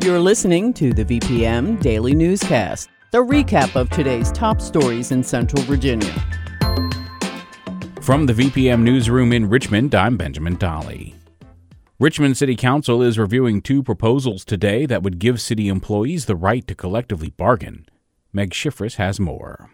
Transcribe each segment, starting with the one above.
You're listening to the VPM Daily Newscast, the recap of today's top stories in Central Virginia. From the VPM Newsroom in Richmond, I'm Benjamin Dolly. Richmond City Council is reviewing two proposals today that would give city employees the right to collectively bargain. Meg Schiffres has more.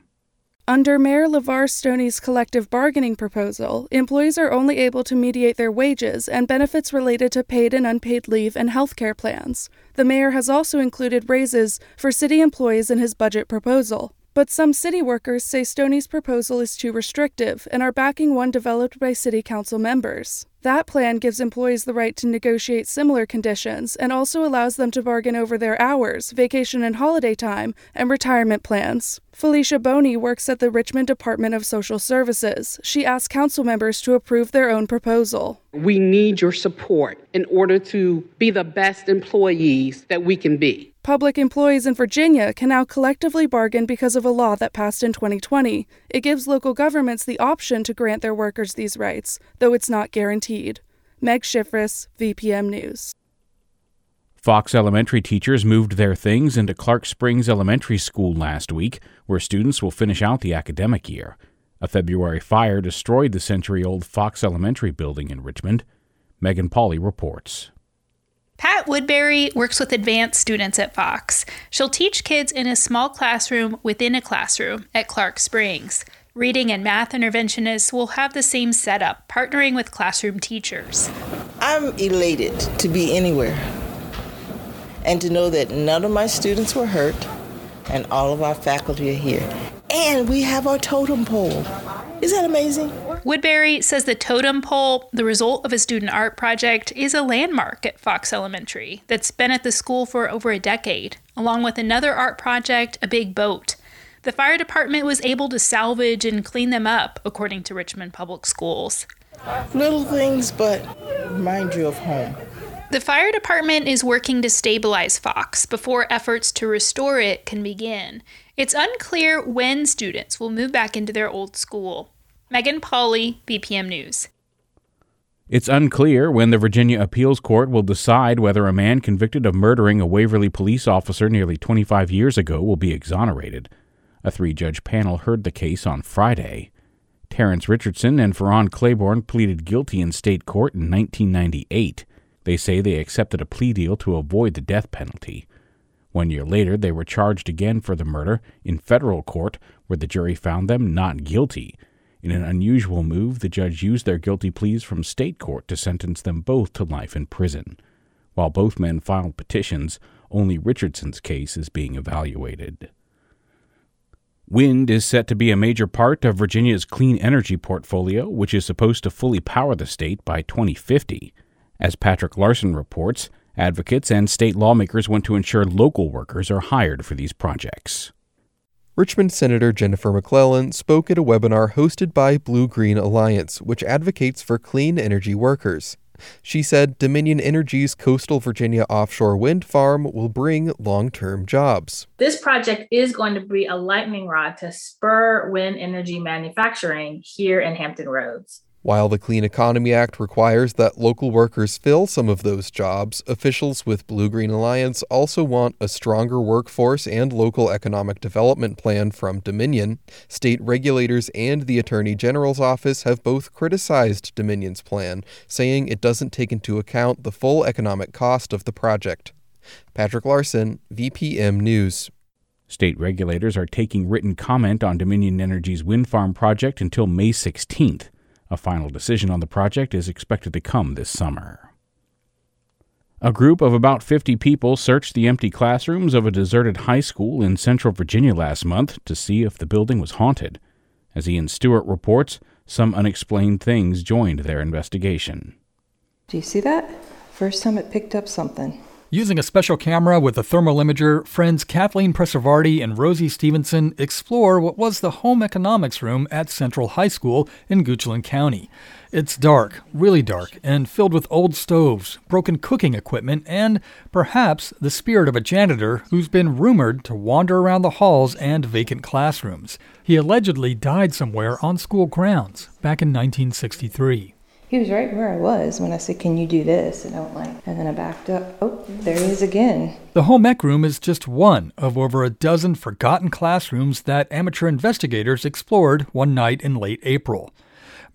Under Mayor LeVar Stoney's collective bargaining proposal, employees are only able to mediate their wages and benefits related to paid and unpaid leave and health care plans. The mayor has also included raises for city employees in his budget proposal. But some city workers say Stoney's proposal is too restrictive and are backing one developed by city council members. That plan gives employees the right to negotiate similar conditions and also allows them to bargain over their hours, vacation and holiday time, and retirement plans. Felicia Boney works at the Richmond Department of Social Services. She asked council members to approve their own proposal. We need your support in order to be the best employees that we can be. Public employees in Virginia can now collectively bargain because of a law that passed in 2020. It gives local governments the option to grant their workers these rights, though it's not guaranteed. Meg Schiffres, VPM News. Fox Elementary teachers moved their things into Clark Springs Elementary School last week, where students will finish out the academic year. A February fire destroyed the century old Fox Elementary building in Richmond. Megan Pauly reports. Pat Woodbury works with advanced students at Fox. She'll teach kids in a small classroom within a classroom at Clark Springs. Reading and math interventionists will have the same setup, partnering with classroom teachers. I'm elated to be anywhere and to know that none of my students were hurt and all of our faculty are here. And we have our totem pole. Is that amazing? Woodbury says the totem pole, the result of a student art project, is a landmark at Fox Elementary that's been at the school for over a decade, along with another art project, a big boat. The fire department was able to salvage and clean them up, according to Richmond Public Schools. Little things, but remind you of home. The fire department is working to stabilize Fox before efforts to restore it can begin. It's unclear when students will move back into their old school. Megan Pauly, VPM News. It's unclear when the Virginia Appeals Court will decide whether a man convicted of murdering a Waverly police officer nearly 25 years ago will be exonerated. A three judge panel heard the case on Friday. Terrence Richardson and Ferron Claiborne pleaded guilty in state court in 1998. They say they accepted a plea deal to avoid the death penalty. One year later, they were charged again for the murder in federal court, where the jury found them not guilty. In an unusual move, the judge used their guilty pleas from state court to sentence them both to life in prison. While both men filed petitions, only Richardson's case is being evaluated. Wind is set to be a major part of Virginia's clean energy portfolio, which is supposed to fully power the state by 2050. As Patrick Larsen reports, advocates and state lawmakers want to ensure local workers are hired for these projects. Richmond Senator Jennifer McClellan spoke at a webinar hosted by Blue Green Alliance, which advocates for clean energy workers. She said Dominion Energy's coastal Virginia offshore wind farm will bring long term jobs. This project is going to be a lightning rod to spur wind energy manufacturing here in Hampton Roads. While the Clean Economy Act requires that local workers fill some of those jobs, officials with Blue Green Alliance also want a stronger workforce and local economic development plan from Dominion. State regulators and the Attorney General's office have both criticized Dominion's plan, saying it doesn't take into account the full economic cost of the project. Patrick Larsen, VPM News. State regulators are taking written comment on Dominion Energy's wind farm project until May 16th. A final decision on the project is expected to come this summer. A group of about 50 people searched the empty classrooms of a deserted high school in central Virginia last month to see if the building was haunted. As Ian Stewart reports, some unexplained things joined their investigation. Do you see that? First time it picked up something. Using a special camera with a thermal imager, friends Kathleen Preservardi and Rosie Stevenson explore what was the home economics room at Central High School in Goochland County. It's dark, really dark, and filled with old stoves, broken cooking equipment, and perhaps the spirit of a janitor who's been rumored to wander around the halls and vacant classrooms. He allegedly died somewhere on school grounds back in 1963. He was right where I was when I said, Can you do this? And I went like, and then I backed up. Oh, there he is again. The home ec room is just one of over a dozen forgotten classrooms that amateur investigators explored one night in late April.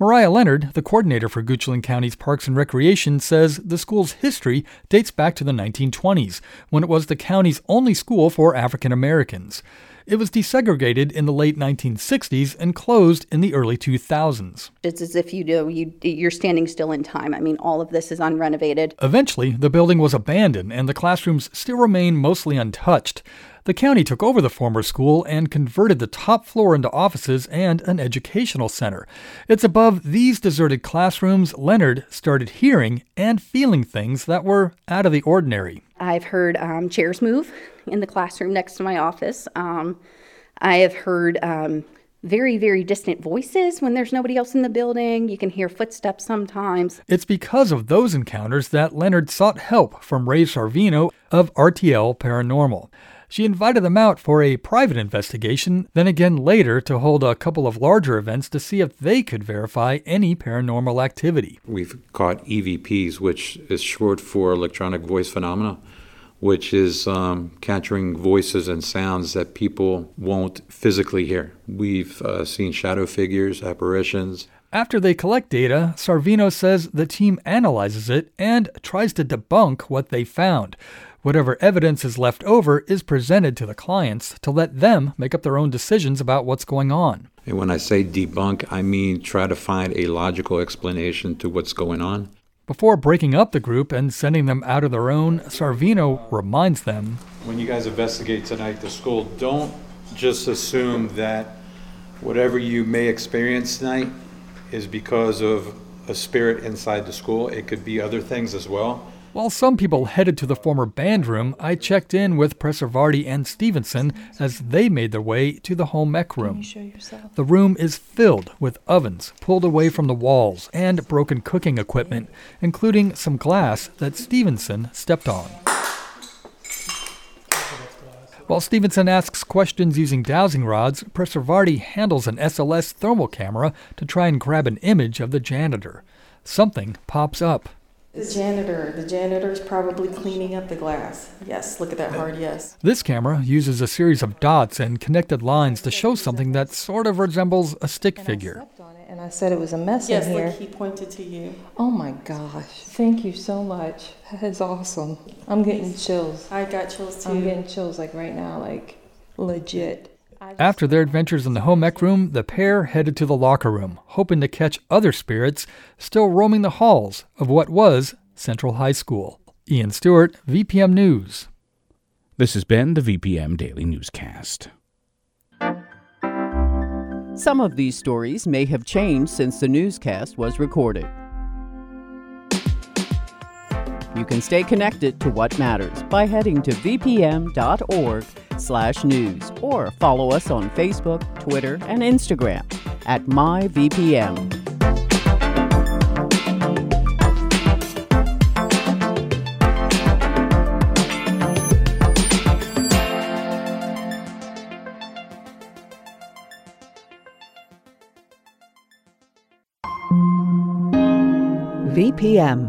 Mariah Leonard, the coordinator for Goochland County's Parks and Recreation, says the school's history dates back to the 1920s, when it was the county's only school for African Americans. It was desegregated in the late 1960s and closed in the early 2000s. It's as if you do you you're standing still in time. I mean, all of this is unrenovated. Eventually, the building was abandoned and the classrooms still remain mostly untouched. The county took over the former school and converted the top floor into offices and an educational center. It's above these deserted classrooms Leonard started hearing and feeling things that were out of the ordinary. I've heard um, chairs move in the classroom next to my office. Um, I have heard um, very, very distant voices when there's nobody else in the building. You can hear footsteps sometimes. It's because of those encounters that Leonard sought help from Ray Sarvino of RTL Paranormal. She invited them out for a private investigation, then again later to hold a couple of larger events to see if they could verify any paranormal activity. We've caught EVPs, which is short for electronic voice phenomena, which is um, capturing voices and sounds that people won't physically hear. We've uh, seen shadow figures, apparitions. After they collect data, Sarvino says the team analyzes it and tries to debunk what they found. Whatever evidence is left over is presented to the clients to let them make up their own decisions about what's going on. And when I say debunk, I mean try to find a logical explanation to what's going on. Before breaking up the group and sending them out of their own, Sarvino reminds them When you guys investigate tonight the school, don't just assume that whatever you may experience tonight is because of a spirit inside the school. It could be other things as well. While some people headed to the former band room, I checked in with Preservardi and Stevenson as they made their way to the home ec room. The room is filled with ovens pulled away from the walls and broken cooking equipment, including some glass that Stevenson stepped on. While Stevenson asks questions using dowsing rods, Preservardi handles an SLS thermal camera to try and grab an image of the janitor. Something pops up. The janitor. The janitor's probably cleaning up the glass. Yes, look at that hard yes. This camera uses a series of dots and connected lines to show something that sort of resembles a stick figure. And I said it was a mess yes, in here. Yes, he pointed to you. Oh my gosh. Thank you so much. That is awesome. I'm getting chills. I got chills too. I'm getting chills like right now, like legit. After their adventures in the home ec room, the pair headed to the locker room, hoping to catch other spirits still roaming the halls of what was Central High School. Ian Stewart, VPM News. This has been the VPM Daily Newscast. Some of these stories may have changed since the newscast was recorded. You can stay connected to what matters by heading to vpm.org slash news or follow us on Facebook, Twitter, and Instagram at myvpm. VPM.